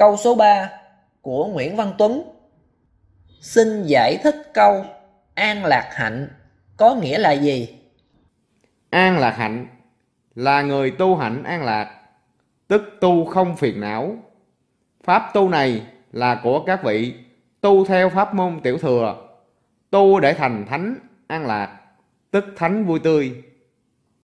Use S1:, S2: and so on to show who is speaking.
S1: Câu số 3 của Nguyễn Văn Tuấn. Xin giải thích câu an lạc hạnh có nghĩa là gì?
S2: An lạc hạnh là người tu hạnh an lạc, tức tu không phiền não. Pháp tu này là của các vị tu theo pháp môn tiểu thừa, tu để thành thánh an lạc, tức thánh vui tươi.